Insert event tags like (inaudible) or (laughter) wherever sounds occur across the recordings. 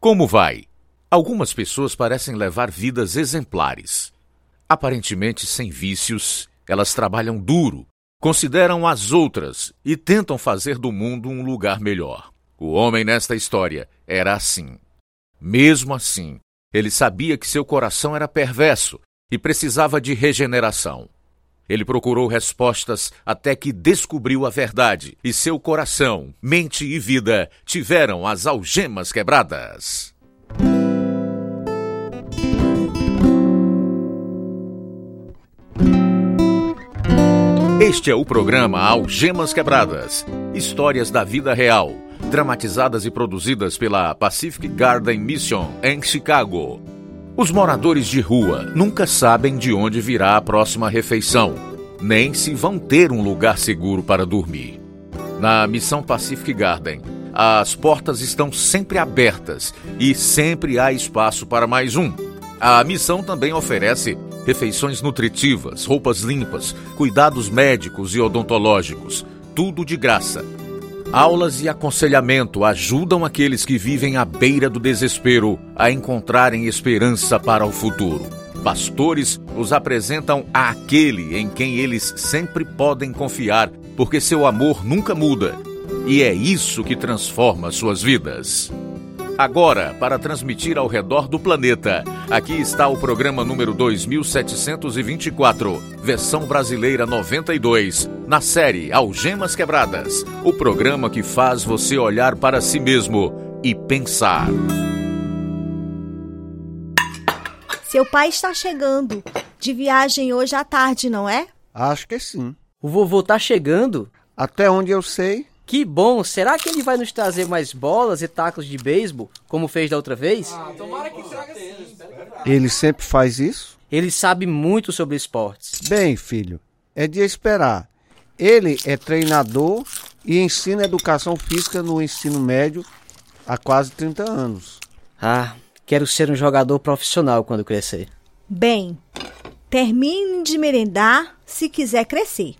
Como vai? Algumas pessoas parecem levar vidas exemplares. Aparentemente sem vícios, elas trabalham duro, consideram as outras e tentam fazer do mundo um lugar melhor. O homem nesta história era assim. Mesmo assim, ele sabia que seu coração era perverso e precisava de regeneração. Ele procurou respostas até que descobriu a verdade e seu coração, mente e vida tiveram as algemas quebradas. Este é o programa Algemas Quebradas Histórias da Vida Real, dramatizadas e produzidas pela Pacific Garden Mission em Chicago. Os moradores de rua nunca sabem de onde virá a próxima refeição, nem se vão ter um lugar seguro para dormir. Na Missão Pacific Garden, as portas estão sempre abertas e sempre há espaço para mais um. A missão também oferece refeições nutritivas, roupas limpas, cuidados médicos e odontológicos, tudo de graça Aulas e aconselhamento ajudam aqueles que vivem à beira do desespero a encontrarem esperança para o futuro. Pastores os apresentam àquele em quem eles sempre podem confiar, porque seu amor nunca muda. E é isso que transforma suas vidas. Agora, para transmitir ao redor do planeta, aqui está o programa número 2724, versão brasileira 92, na série Algemas Quebradas o programa que faz você olhar para si mesmo e pensar. Seu pai está chegando de viagem hoje à tarde, não é? Acho que sim. O vovô está chegando? Até onde eu sei. Que bom! Será que ele vai nos trazer mais bolas e tacos de beisebol, como fez da outra vez? Ah, tomara que traga sim. Ele sempre faz isso? Ele sabe muito sobre esportes. Bem, filho, é de esperar. Ele é treinador e ensina educação física no ensino médio há quase 30 anos. Ah, quero ser um jogador profissional quando crescer. Bem, termine de merendar se quiser crescer.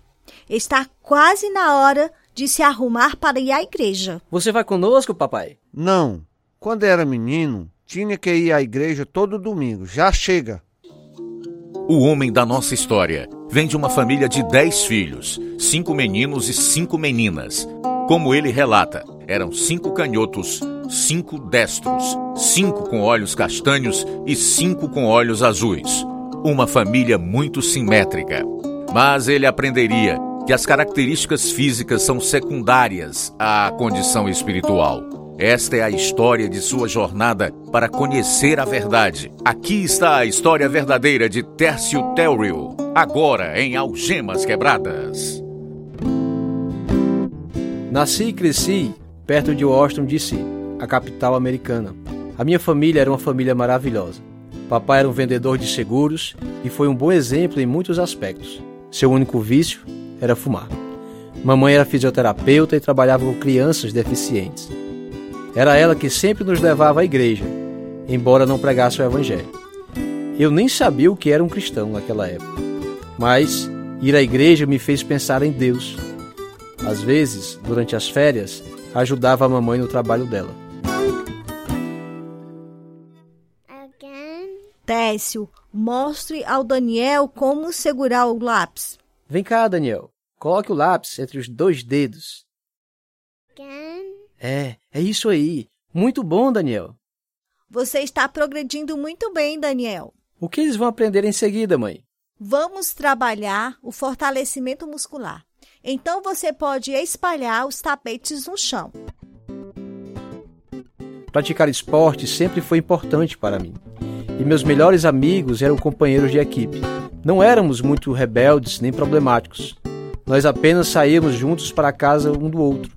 Está quase na hora de se arrumar para ir à igreja. Você vai conosco, papai? Não. Quando era menino, tinha que ir à igreja todo domingo. Já chega. O homem da nossa história vem de uma família de dez filhos, cinco meninos e cinco meninas. Como ele relata, eram cinco canhotos, cinco destros, cinco com olhos castanhos e cinco com olhos azuis. Uma família muito simétrica. Mas ele aprenderia que as características físicas são secundárias à condição espiritual. Esta é a história de sua jornada para conhecer a verdade. Aqui está a história verdadeira de Tércio Telrio, agora em Algemas Quebradas. Nasci e cresci perto de Washington, D.C., a capital americana. A minha família era uma família maravilhosa. Papai era um vendedor de seguros e foi um bom exemplo em muitos aspectos. Seu único vício era fumar. Mamãe era fisioterapeuta e trabalhava com crianças deficientes. Era ela que sempre nos levava à igreja, embora não pregasse o evangelho. Eu nem sabia o que era um cristão naquela época, mas ir à igreja me fez pensar em Deus. Às vezes, durante as férias, ajudava a mamãe no trabalho dela. Técio, mostre ao Daniel como segurar o lápis. Vem cá, Daniel. Coloque o lápis entre os dois dedos. É, é isso aí. Muito bom, Daniel. Você está progredindo muito bem, Daniel. O que eles vão aprender em seguida, mãe? Vamos trabalhar o fortalecimento muscular. Então você pode espalhar os tapetes no chão. Praticar esporte sempre foi importante para mim. E meus melhores amigos eram companheiros de equipe. Não éramos muito rebeldes nem problemáticos. Nós apenas saímos juntos para a casa um do outro,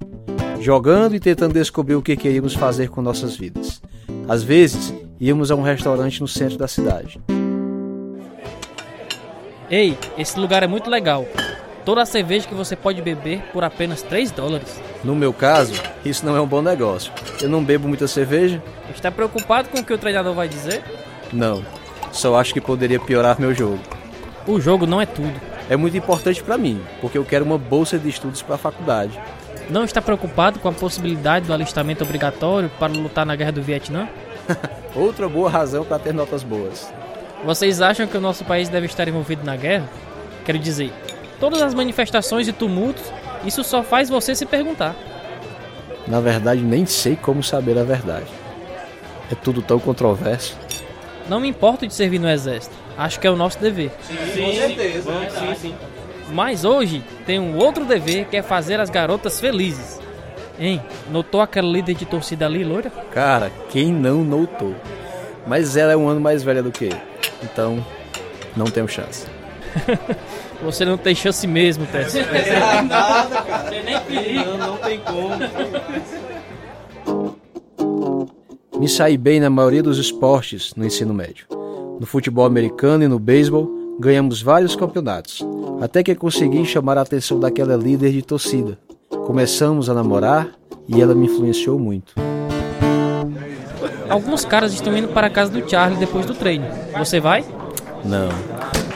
jogando e tentando descobrir o que queríamos fazer com nossas vidas. Às vezes, íamos a um restaurante no centro da cidade. Ei, esse lugar é muito legal. Toda a cerveja que você pode beber por apenas 3 dólares. No meu caso, isso não é um bom negócio. Eu não bebo muita cerveja. Está preocupado com o que o treinador vai dizer? Não. Só acho que poderia piorar meu jogo. O jogo não é tudo. É muito importante para mim, porque eu quero uma bolsa de estudos para a faculdade. Não está preocupado com a possibilidade do alistamento obrigatório para lutar na guerra do Vietnã? (laughs) Outra boa razão para ter notas boas. Vocês acham que o nosso país deve estar envolvido na guerra? Quero dizer, todas as manifestações e tumultos, isso só faz você se perguntar. Na verdade, nem sei como saber a verdade. É tudo tão controverso. Não me importo de servir no exército. Acho que é o nosso dever. Sim, com certeza. Sim, sim. Mas hoje tem um outro dever que é fazer as garotas felizes. Hein? Notou aquela líder de torcida ali, loira? Cara, quem não notou? Mas ela é um ano mais velha do que eu. Então, não tenho chance. (laughs) Você não tem chance mesmo, Tess. É (laughs) nada, cara. Você nem Não, não tem como. Me saí bem na maioria dos esportes no ensino médio. No futebol americano e no beisebol, ganhamos vários campeonatos, até que consegui chamar a atenção daquela líder de torcida. Começamos a namorar e ela me influenciou muito. Alguns caras estão indo para a casa do Charlie depois do treino. Você vai? Não.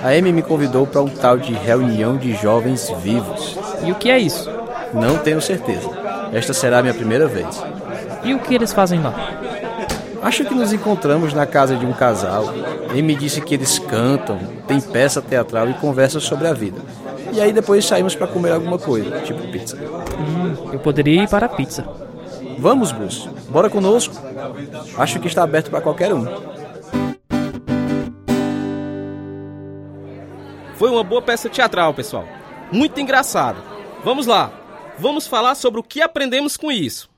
A Amy me convidou para um tal de reunião de jovens vivos. E o que é isso? Não tenho certeza. Esta será a minha primeira vez. E o que eles fazem lá? Acho que nos encontramos na casa de um casal. Ele me disse que eles cantam, tem peça teatral e conversam sobre a vida. E aí depois saímos para comer alguma coisa, tipo pizza. Hum, eu poderia ir para a pizza. Vamos, Bruce. Bora conosco. Acho que está aberto para qualquer um. Foi uma boa peça teatral, pessoal. Muito engraçado. Vamos lá. Vamos falar sobre o que aprendemos com isso.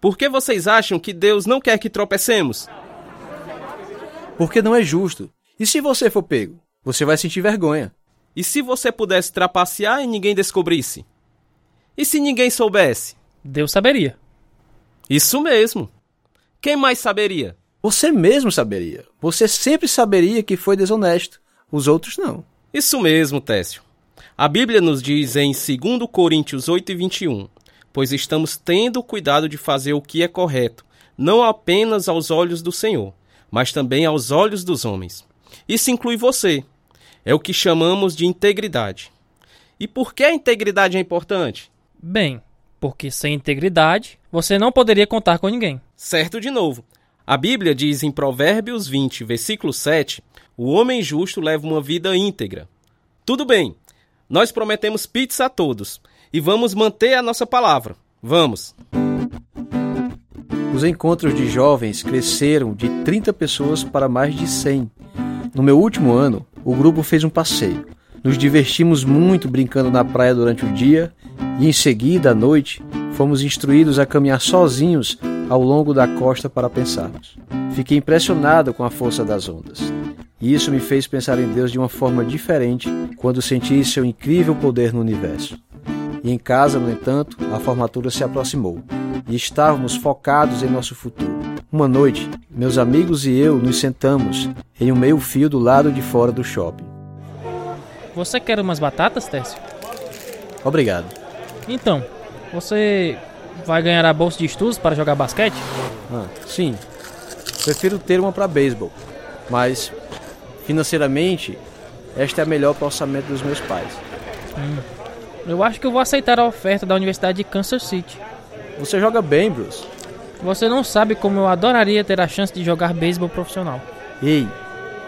Por que vocês acham que Deus não quer que tropecemos? Porque não é justo. E se você for pego? Você vai sentir vergonha. E se você pudesse trapacear e ninguém descobrisse? E se ninguém soubesse? Deus saberia. Isso mesmo. Quem mais saberia? Você mesmo saberia. Você sempre saberia que foi desonesto. Os outros não. Isso mesmo, Técio. A Bíblia nos diz em 2 Coríntios 8 e 21: Pois estamos tendo cuidado de fazer o que é correto, não apenas aos olhos do Senhor, mas também aos olhos dos homens. Isso inclui você. É o que chamamos de integridade. E por que a integridade é importante? Bem, porque sem integridade você não poderia contar com ninguém. Certo de novo. A Bíblia diz em Provérbios 20, versículo 7: O homem justo leva uma vida íntegra. Tudo bem, nós prometemos pizza a todos e vamos manter a nossa palavra. Vamos! Os encontros de jovens cresceram de 30 pessoas para mais de 100. No meu último ano, o grupo fez um passeio. Nos divertimos muito brincando na praia durante o dia e em seguida, à noite, fomos instruídos a caminhar sozinhos ao longo da costa para pensarmos. Fiquei impressionado com a força das ondas. E isso me fez pensar em Deus de uma forma diferente quando senti seu incrível poder no universo. E em casa, no entanto, a formatura se aproximou e estávamos focados em nosso futuro. Uma noite, meus amigos e eu nos sentamos em um meio-fio do lado de fora do shopping. Você quer umas batatas, Técio? Obrigado. Então, você vai ganhar a bolsa de estudos para jogar basquete? Ah, sim. Prefiro ter uma para beisebol, mas financeiramente esta é a melhor para o orçamento dos meus pais. Hum. Eu acho que eu vou aceitar a oferta da Universidade de Kansas City. Você joga bem, Bruce. Você não sabe como eu adoraria ter a chance de jogar beisebol profissional. Ei,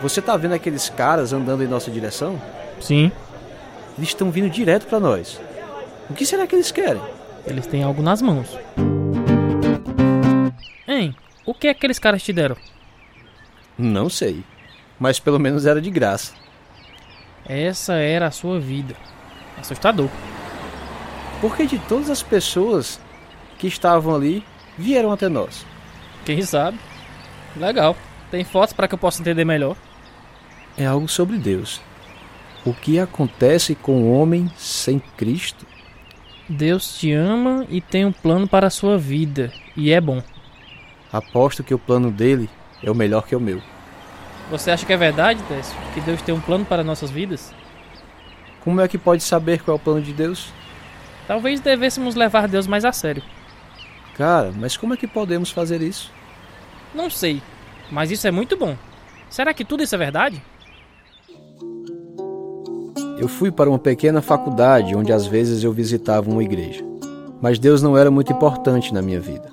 você tá vendo aqueles caras andando em nossa direção? Sim. Eles estão vindo direto para nós. O que será que eles querem? Eles têm algo nas mãos. Hein, o que aqueles caras te deram? Não sei, mas pelo menos era de graça. Essa era a sua vida. Assustador. Porque de todas as pessoas que estavam ali vieram até nós. Quem sabe? Legal. Tem fotos para que eu possa entender melhor. É algo sobre Deus. O que acontece com o homem sem Cristo? Deus te ama e tem um plano para a sua vida, e é bom. Aposto que o plano dele é o melhor que o meu. Você acha que é verdade, Técio? Que Deus tem um plano para nossas vidas? Como é que pode saber qual é o plano de Deus? Talvez devêssemos levar Deus mais a sério. Cara, mas como é que podemos fazer isso? Não sei, mas isso é muito bom. Será que tudo isso é verdade? Eu fui para uma pequena faculdade onde às vezes eu visitava uma igreja. Mas Deus não era muito importante na minha vida.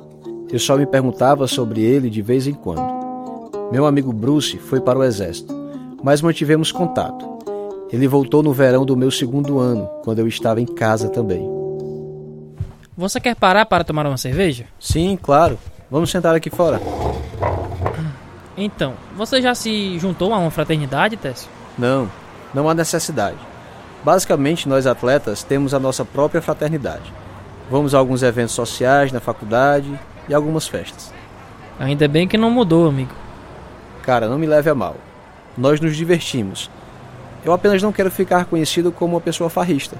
Eu só me perguntava sobre ele de vez em quando. Meu amigo Bruce foi para o exército, mas mantivemos contato. Ele voltou no verão do meu segundo ano, quando eu estava em casa também. Você quer parar para tomar uma cerveja? Sim, claro. Vamos sentar aqui fora. Então, você já se juntou a uma fraternidade, Técio? Não, não há necessidade. Basicamente, nós atletas temos a nossa própria fraternidade. Vamos a alguns eventos sociais na faculdade e algumas festas. Ainda bem que não mudou, amigo. Cara, não me leve a mal. Nós nos divertimos. Eu apenas não quero ficar conhecido como uma pessoa farrista.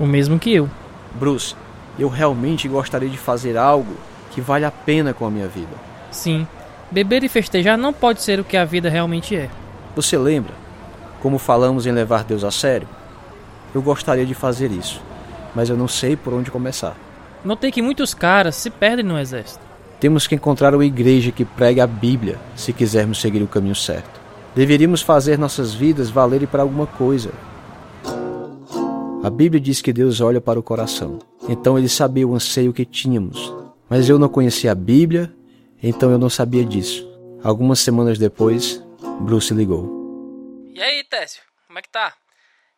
O mesmo que eu. Bruce, eu realmente gostaria de fazer algo que vale a pena com a minha vida. Sim, beber e festejar não pode ser o que a vida realmente é. Você lembra como falamos em levar Deus a sério? Eu gostaria de fazer isso, mas eu não sei por onde começar. Notei que muitos caras se perdem no exército. Temos que encontrar uma igreja que pregue a Bíblia se quisermos seguir o caminho certo. Deveríamos fazer nossas vidas valerem para alguma coisa. A Bíblia diz que Deus olha para o coração. Então ele sabia o anseio que tínhamos. Mas eu não conhecia a Bíblia, então eu não sabia disso. Algumas semanas depois, Bruce ligou. E aí, Técio, como é que tá?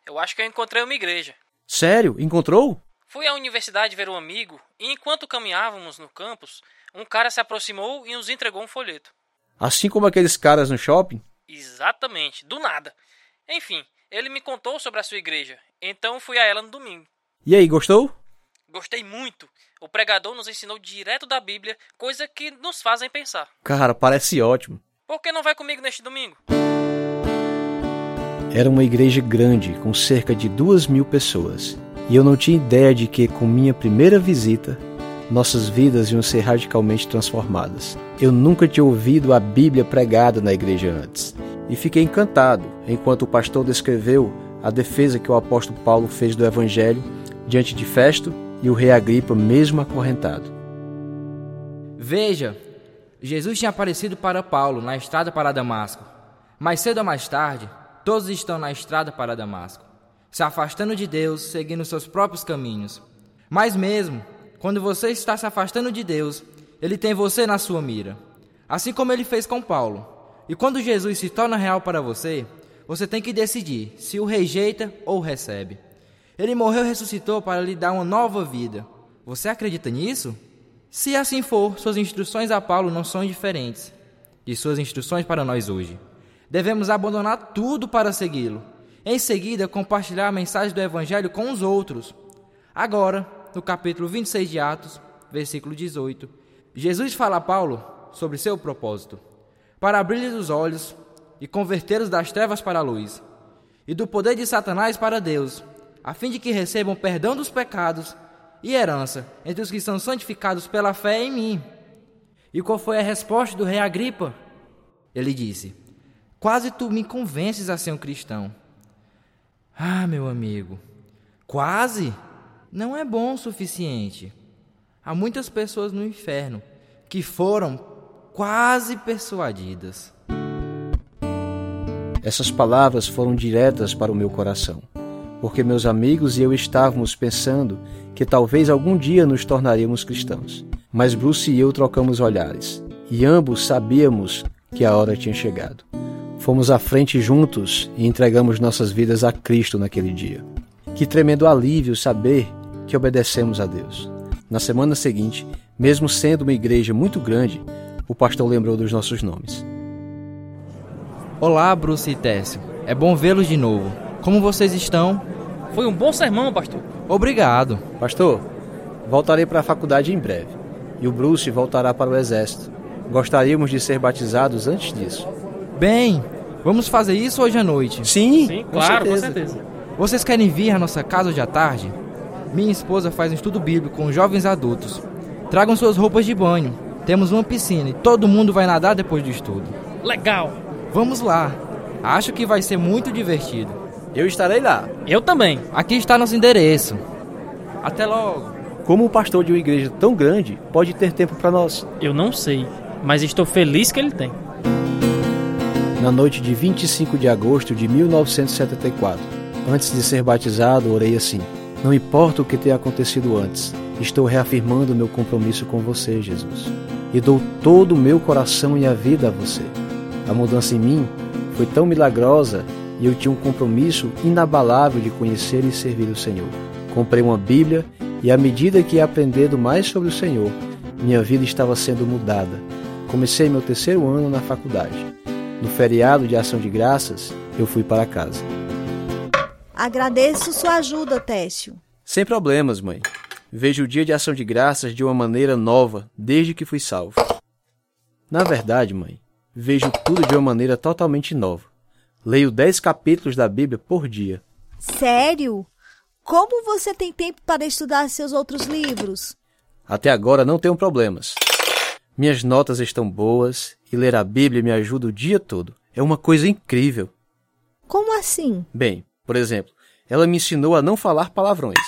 Eu acho que eu encontrei uma igreja. Sério? Encontrou? Fui à universidade ver um amigo e enquanto caminhávamos no campus, um cara se aproximou e nos entregou um folheto. Assim como aqueles caras no shopping? Exatamente, do nada. Enfim, ele me contou sobre a sua igreja, então fui a ela no domingo. E aí, gostou? Gostei muito. O pregador nos ensinou direto da Bíblia, coisa que nos fazem pensar. Cara, parece ótimo. Por que não vai comigo neste domingo? Era uma igreja grande, com cerca de duas mil pessoas. E eu não tinha ideia de que, com minha primeira visita, nossas vidas iam ser radicalmente transformadas. Eu nunca tinha ouvido a Bíblia pregada na igreja antes. E fiquei encantado enquanto o pastor descreveu a defesa que o apóstolo Paulo fez do Evangelho diante de Festo e o rei Agripa, mesmo acorrentado. Veja, Jesus tinha aparecido para Paulo na estrada para Damasco. Mais cedo ou mais tarde, todos estão na estrada para Damasco, se afastando de Deus, seguindo seus próprios caminhos. Mas mesmo quando você está se afastando de Deus, ele tem você na sua mira, assim como ele fez com Paulo. E quando Jesus se torna real para você, você tem que decidir se o rejeita ou o recebe. Ele morreu e ressuscitou para lhe dar uma nova vida. Você acredita nisso? Se assim for, suas instruções a Paulo não são diferentes de suas instruções para nós hoje. Devemos abandonar tudo para segui-lo. Em seguida, compartilhar a mensagem do Evangelho com os outros. Agora, no capítulo 26 de Atos, versículo 18, Jesus fala a Paulo sobre seu propósito: para abrir-lhes os olhos e convertê-los das trevas para a luz, e do poder de Satanás para Deus, a fim de que recebam perdão dos pecados e herança entre os que são santificados pela fé em mim. E qual foi a resposta do rei Agripa? Ele disse: Quase tu me convences a ser um cristão. Ah, meu amigo, quase não é bom o suficiente. Há muitas pessoas no inferno que foram quase persuadidas. Essas palavras foram diretas para o meu coração, porque meus amigos e eu estávamos pensando que talvez algum dia nos tornaríamos cristãos. Mas Bruce e eu trocamos olhares, e ambos sabíamos que a hora tinha chegado. Fomos à frente juntos e entregamos nossas vidas a Cristo naquele dia. Que tremendo alívio saber que obedecemos a Deus. Na semana seguinte, mesmo sendo uma igreja muito grande, o pastor lembrou dos nossos nomes. Olá, Bruce e Técio. É bom vê-los de novo. Como vocês estão? Foi um bom sermão, pastor. Obrigado. Pastor, voltarei para a faculdade em breve. E o Bruce voltará para o exército. Gostaríamos de ser batizados antes disso. Bem, vamos fazer isso hoje à noite. Sim, Sim, com claro, certeza. com certeza. Vocês querem vir à nossa casa hoje à tarde? Minha esposa faz um estudo bíblico com jovens adultos. Tragam suas roupas de banho. Temos uma piscina e todo mundo vai nadar depois do estudo. Legal. Vamos lá. Acho que vai ser muito divertido. Eu estarei lá. Eu também. Aqui está nosso endereço. Até logo. Como o pastor de uma igreja tão grande pode ter tempo para nós? Eu não sei, mas estou feliz que ele tem. Na noite de 25 de agosto de 1974, antes de ser batizado, orei assim: Não importa o que tenha acontecido antes, estou reafirmando meu compromisso com você, Jesus. E dou todo o meu coração e a vida a você. A mudança em mim foi tão milagrosa e eu tinha um compromisso inabalável de conhecer e servir o Senhor. Comprei uma Bíblia e, à medida que ia aprendendo mais sobre o Senhor, minha vida estava sendo mudada. Comecei meu terceiro ano na faculdade. No feriado de Ação de Graças, eu fui para casa. Agradeço sua ajuda, Técio. Sem problemas, mãe. Vejo o dia de Ação de Graças de uma maneira nova desde que fui salvo. Na verdade, mãe, vejo tudo de uma maneira totalmente nova. Leio dez capítulos da Bíblia por dia. Sério? Como você tem tempo para estudar seus outros livros? Até agora não tenho problemas. Minhas notas estão boas e ler a Bíblia me ajuda o dia todo. É uma coisa incrível. Como assim? Bem, por exemplo, ela me ensinou a não falar palavrões.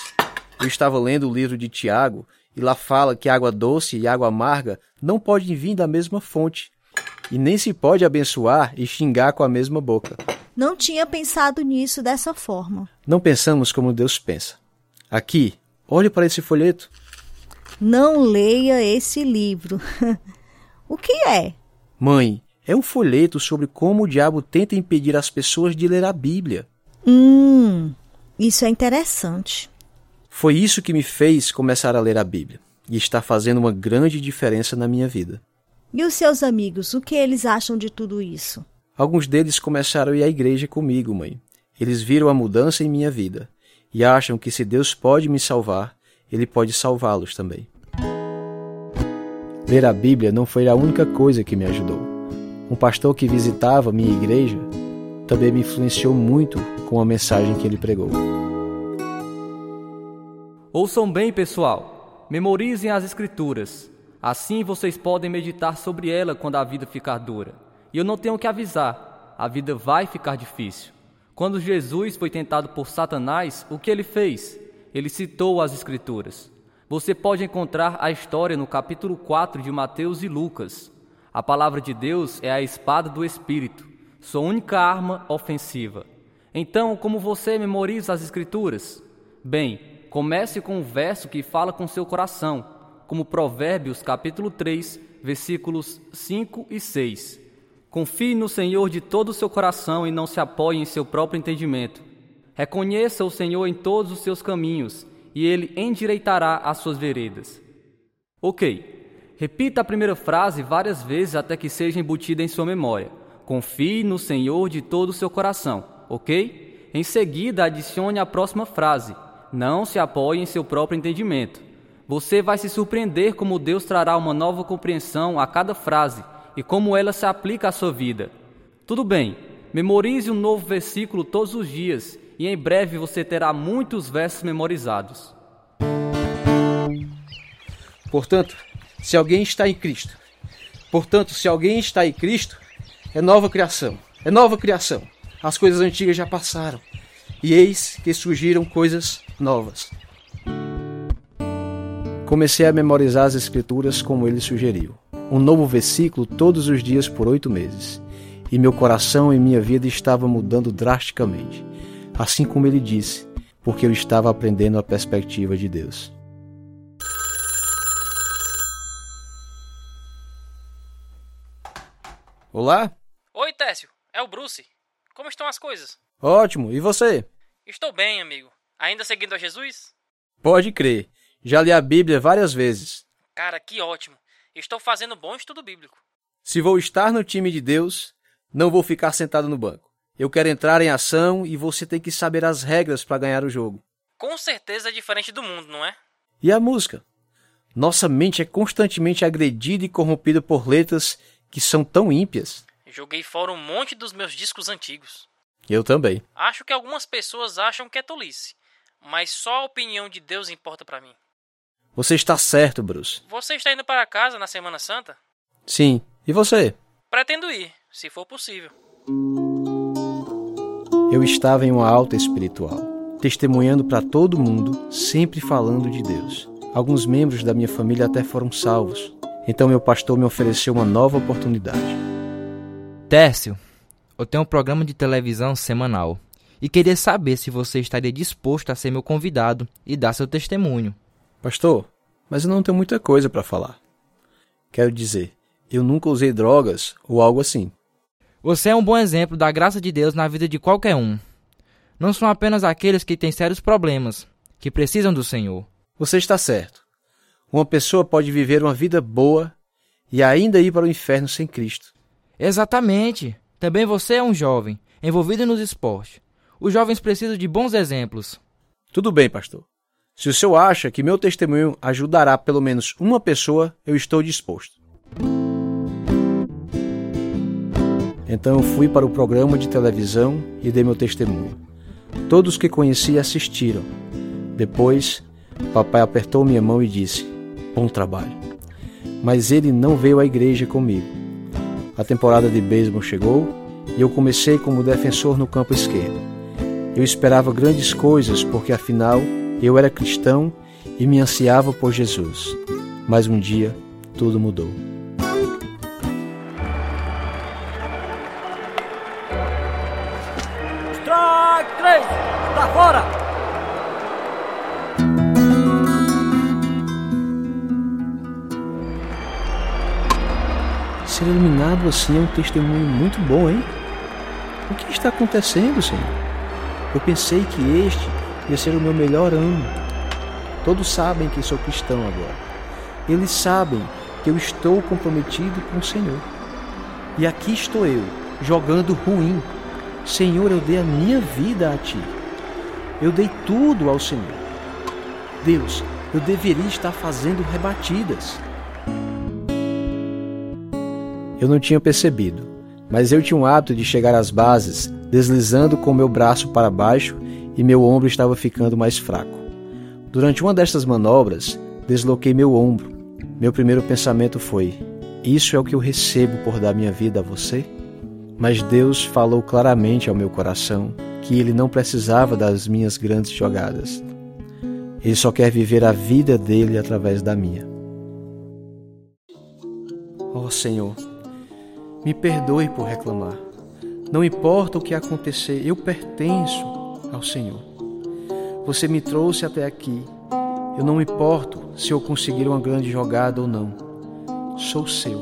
Eu estava lendo o livro de Tiago e lá fala que água doce e água amarga não podem vir da mesma fonte e nem se pode abençoar e xingar com a mesma boca. Não tinha pensado nisso dessa forma. Não pensamos como Deus pensa. Aqui, olhe para esse folheto. Não leia esse livro. (laughs) o que é? Mãe, é um folheto sobre como o diabo tenta impedir as pessoas de ler a Bíblia. Hum, isso é interessante. Foi isso que me fez começar a ler a Bíblia e está fazendo uma grande diferença na minha vida. E os seus amigos, o que eles acham de tudo isso? Alguns deles começaram a ir à igreja comigo, mãe. Eles viram a mudança em minha vida e acham que se Deus pode me salvar, Ele pode salvá-los também. Ler a Bíblia não foi a única coisa que me ajudou. Um pastor que visitava minha igreja também me influenciou muito com a mensagem que ele pregou. Ouçam bem, pessoal. Memorizem as Escrituras. Assim vocês podem meditar sobre ela quando a vida ficar dura. E eu não tenho que avisar, a vida vai ficar difícil. Quando Jesus foi tentado por Satanás, o que ele fez? Ele citou as Escrituras. Você pode encontrar a história no capítulo 4 de Mateus e Lucas. A palavra de Deus é a espada do Espírito, sua única arma ofensiva. Então, como você memoriza as Escrituras? Bem, comece com um verso que fala com seu coração, como Provérbios capítulo 3, versículos 5 e 6. Confie no Senhor de todo o seu coração e não se apoie em seu próprio entendimento. Reconheça o Senhor em todos os seus caminhos e ele endireitará as suas veredas. Ok, repita a primeira frase várias vezes até que seja embutida em sua memória. Confie no Senhor de todo o seu coração, ok? Em seguida, adicione a próxima frase. Não se apoie em seu próprio entendimento. Você vai se surpreender como Deus trará uma nova compreensão a cada frase e como ela se aplica à sua vida. Tudo bem, memorize um novo versículo todos os dias e em breve você terá muitos versos memorizados. Portanto, se alguém está em Cristo, portanto, se alguém está em Cristo, é nova criação, é nova criação. As coisas antigas já passaram, e eis que surgiram coisas novas. Comecei a memorizar as Escrituras como ele sugeriu. Um novo versículo todos os dias por oito meses. E meu coração e minha vida estavam mudando drasticamente. Assim como ele disse, porque eu estava aprendendo a perspectiva de Deus. Olá? Oi, Técio. É o Bruce. Como estão as coisas? Ótimo. E você? Estou bem, amigo. Ainda seguindo a Jesus? Pode crer. Já li a Bíblia várias vezes. Cara, que ótimo. Estou fazendo bom estudo bíblico. Se vou estar no time de Deus, não vou ficar sentado no banco. Eu quero entrar em ação e você tem que saber as regras para ganhar o jogo. Com certeza é diferente do mundo, não é? E a música? Nossa mente é constantemente agredida e corrompida por letras que são tão ímpias. Joguei fora um monte dos meus discos antigos. Eu também. Acho que algumas pessoas acham que é tolice, mas só a opinião de Deus importa para mim. Você está certo, Bruce. Você está indo para casa na Semana Santa? Sim. E você? Pretendo ir, se for possível. Eu estava em uma alta espiritual, testemunhando para todo mundo, sempre falando de Deus. Alguns membros da minha família até foram salvos. Então meu pastor me ofereceu uma nova oportunidade. Tércio, eu tenho um programa de televisão semanal e queria saber se você estaria disposto a ser meu convidado e dar seu testemunho. Pastor, mas eu não tenho muita coisa para falar. Quero dizer, eu nunca usei drogas ou algo assim. Você é um bom exemplo da graça de Deus na vida de qualquer um. Não são apenas aqueles que têm sérios problemas, que precisam do Senhor. Você está certo. Uma pessoa pode viver uma vida boa e ainda ir para o inferno sem Cristo. Exatamente. Também você é um jovem, envolvido nos esportes. Os jovens precisam de bons exemplos. Tudo bem, pastor. Se o senhor acha que meu testemunho ajudará pelo menos uma pessoa, eu estou disposto. Então eu fui para o programa de televisão e dei meu testemunho. Todos que conheci assistiram. Depois, papai apertou minha mão e disse: Bom trabalho. Mas ele não veio à igreja comigo. A temporada de beisebol chegou e eu comecei como defensor no campo esquerdo. Eu esperava grandes coisas porque afinal eu era cristão e me ansiava por Jesus. Mas um dia tudo mudou. Strike 3! Tá fora! Ser eliminado assim é um testemunho muito bom, hein? O que está acontecendo, Senhor? Eu pensei que este ia ser o meu melhor ano. Todos sabem que sou cristão agora. Eles sabem que eu estou comprometido com o Senhor. E aqui estou eu, jogando ruim. Senhor, eu dei a minha vida a Ti. Eu dei tudo ao Senhor. Deus, eu deveria estar fazendo rebatidas. Eu não tinha percebido, mas eu tinha um hábito de chegar às bases deslizando com meu braço para baixo e meu ombro estava ficando mais fraco. Durante uma destas manobras, desloquei meu ombro. Meu primeiro pensamento foi: Isso é o que eu recebo por dar minha vida a você? Mas Deus falou claramente ao meu coração que ele não precisava das minhas grandes jogadas. Ele só quer viver a vida dele através da minha. Oh Senhor, me perdoe por reclamar. Não importa o que acontecer, eu pertenço ao Senhor. Você me trouxe até aqui. Eu não importo se eu conseguir uma grande jogada ou não. Sou seu.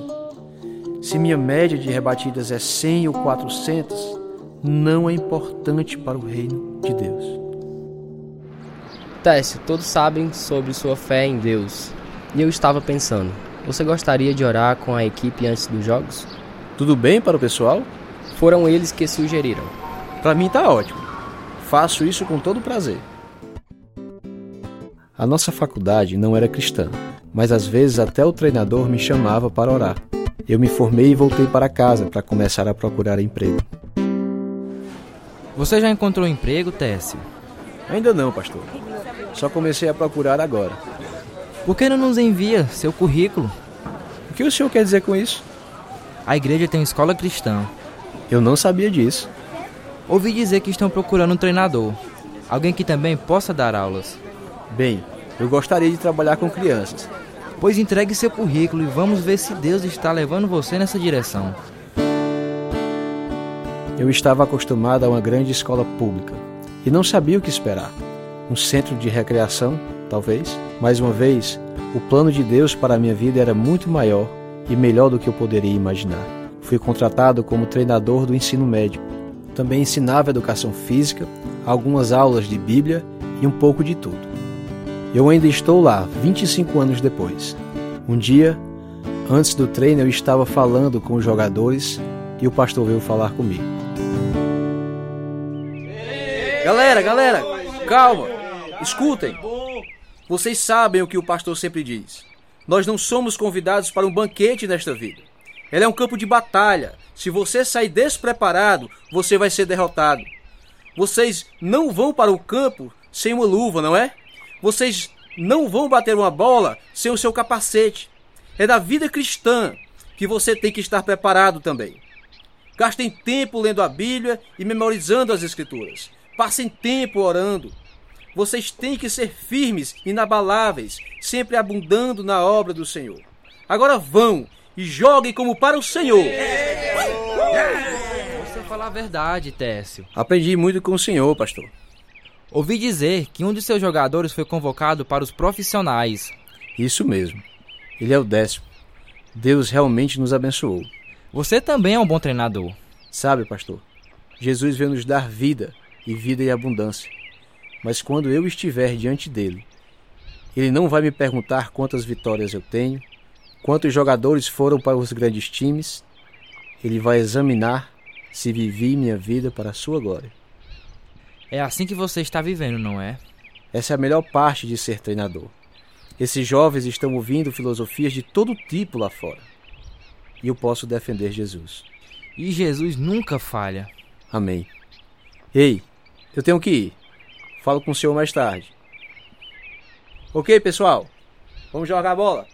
Se minha média de rebatidas é 100 ou 400, não é importante para o reino de Deus. Técio, todos sabem sobre sua fé em Deus. E eu estava pensando, você gostaria de orar com a equipe antes dos jogos? Tudo bem para o pessoal? Foram eles que sugeriram. Para mim tá ótimo. Faço isso com todo prazer. A nossa faculdade não era cristã, mas às vezes até o treinador me chamava para orar. Eu me formei e voltei para casa para começar a procurar emprego. Você já encontrou emprego, Técio? Ainda não, pastor. Só comecei a procurar agora. Por que não nos envia seu currículo? O que o senhor quer dizer com isso? A igreja tem escola cristã. Eu não sabia disso. Ouvi dizer que estão procurando um treinador. Alguém que também possa dar aulas. Bem, eu gostaria de trabalhar com crianças. Pois entregue seu currículo e vamos ver se Deus está levando você nessa direção. Eu estava acostumado a uma grande escola pública e não sabia o que esperar. Um centro de recreação, talvez. Mais uma vez, o plano de Deus para a minha vida era muito maior e melhor do que eu poderia imaginar. Fui contratado como treinador do ensino médio. Também ensinava educação física, algumas aulas de Bíblia e um pouco de tudo. Eu ainda estou lá, 25 anos depois. Um dia, antes do treino, eu estava falando com os jogadores e o pastor veio falar comigo. Galera, galera, calma, escutem. Vocês sabem o que o pastor sempre diz. Nós não somos convidados para um banquete nesta vida. Ela é um campo de batalha. Se você sair despreparado, você vai ser derrotado. Vocês não vão para o campo sem uma luva, não é? Vocês não vão bater uma bola sem o seu capacete. É da vida cristã que você tem que estar preparado também. Gastem tempo lendo a Bíblia e memorizando as Escrituras. Passem tempo orando. Vocês têm que ser firmes, inabaláveis, sempre abundando na obra do Senhor. Agora vão e joguem como para o Senhor. Você fala a verdade, Técio. Aprendi muito com o Senhor, pastor. Ouvi dizer que um de seus jogadores foi convocado para os profissionais. Isso mesmo. Ele é o décimo. Deus realmente nos abençoou. Você também é um bom treinador. Sabe, pastor, Jesus veio nos dar vida e vida em abundância. Mas quando eu estiver diante dele, ele não vai me perguntar quantas vitórias eu tenho, quantos jogadores foram para os grandes times. Ele vai examinar se vivi minha vida para a sua glória. É assim que você está vivendo, não é? Essa é a melhor parte de ser treinador. Esses jovens estão ouvindo filosofias de todo tipo lá fora. E eu posso defender Jesus. E Jesus nunca falha. Amém. Ei, eu tenho que ir. Falo com o senhor mais tarde. Ok, pessoal? Vamos jogar a bola?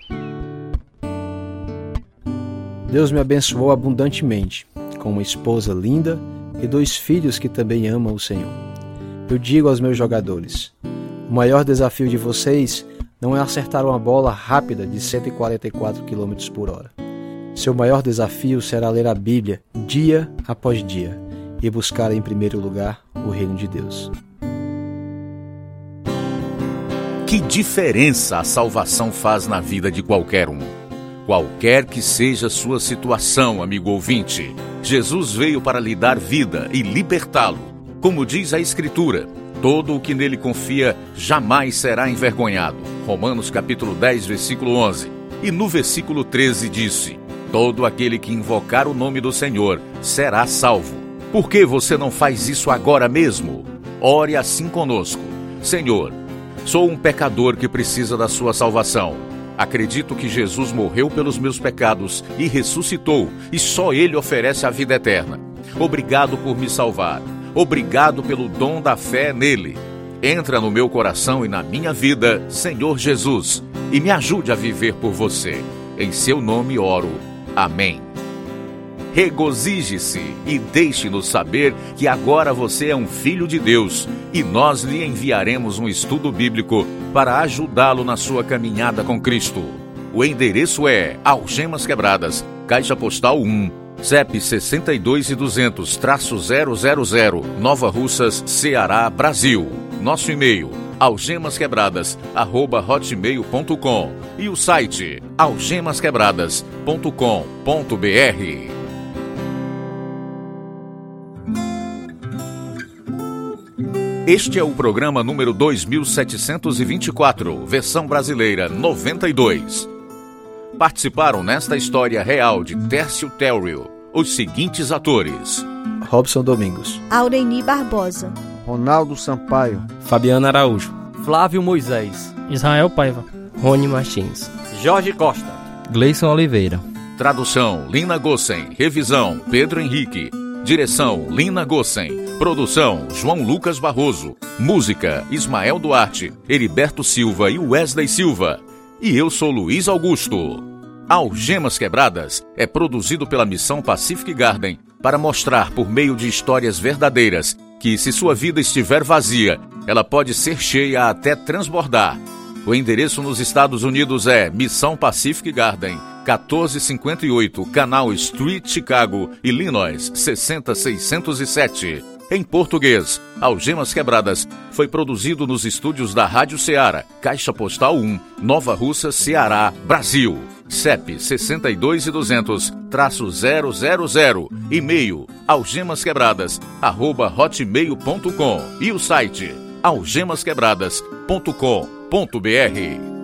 Deus me abençoou abundantemente, com uma esposa linda e dois filhos que também amam o Senhor. Eu digo aos meus jogadores: o maior desafio de vocês não é acertar uma bola rápida de 144 km por hora. Seu maior desafio será ler a Bíblia dia após dia e buscar em primeiro lugar o reino de Deus. Que diferença a salvação faz na vida de qualquer um. Qualquer que seja sua situação, amigo ouvinte, Jesus veio para lhe dar vida e libertá-lo. Como diz a Escritura, todo o que nele confia jamais será envergonhado. Romanos capítulo 10, versículo 11. E no versículo 13 disse: Todo aquele que invocar o nome do Senhor será salvo. Por que você não faz isso agora mesmo? Ore assim conosco. Senhor, Sou um pecador que precisa da sua salvação. Acredito que Jesus morreu pelos meus pecados e ressuscitou, e só Ele oferece a vida eterna. Obrigado por me salvar. Obrigado pelo dom da fé nele. Entra no meu coração e na minha vida, Senhor Jesus, e me ajude a viver por você. Em seu nome oro. Amém. Regozije-se e deixe-nos saber que agora você é um filho de Deus e nós lhe enviaremos um estudo bíblico para ajudá-lo na sua caminhada com Cristo. O endereço é Algemas Quebradas, Caixa Postal 1, CEP 62 e 200 000, Nova Russas, Ceará, Brasil. Nosso e-mail algemasquebradas@hotmail.com e o site algemasquebradas.com.br. Este é o programa número 2724, versão brasileira 92. Participaram nesta história real de Tércio Terrio os seguintes atores: Robson Domingos, Aureni Barbosa, Ronaldo Sampaio, Fabiana Araújo, Flávio Moisés, Israel Paiva, Rony Martins, Jorge Costa, Gleison Oliveira. Tradução: Lina Gossen. Revisão: Pedro Henrique. Direção: Lina Gossen. Produção: João Lucas Barroso. Música: Ismael Duarte, Heriberto Silva e Wesley Silva. E eu sou Luiz Augusto. Algemas Quebradas é produzido pela Missão Pacific Garden para mostrar por meio de histórias verdadeiras que, se sua vida estiver vazia, ela pode ser cheia até transbordar. O endereço nos Estados Unidos é Missão Pacific Garden, 1458 Canal Street, Chicago, Illinois 60607. Em português, Algemas Quebradas foi produzido nos estúdios da Rádio Ceará, Caixa Postal 1, Nova Russa, Ceará, Brasil. CEP 62 e 200 000, e-mail algemasquebradas arroba hotmail.com e o site algemasquebradas.com.br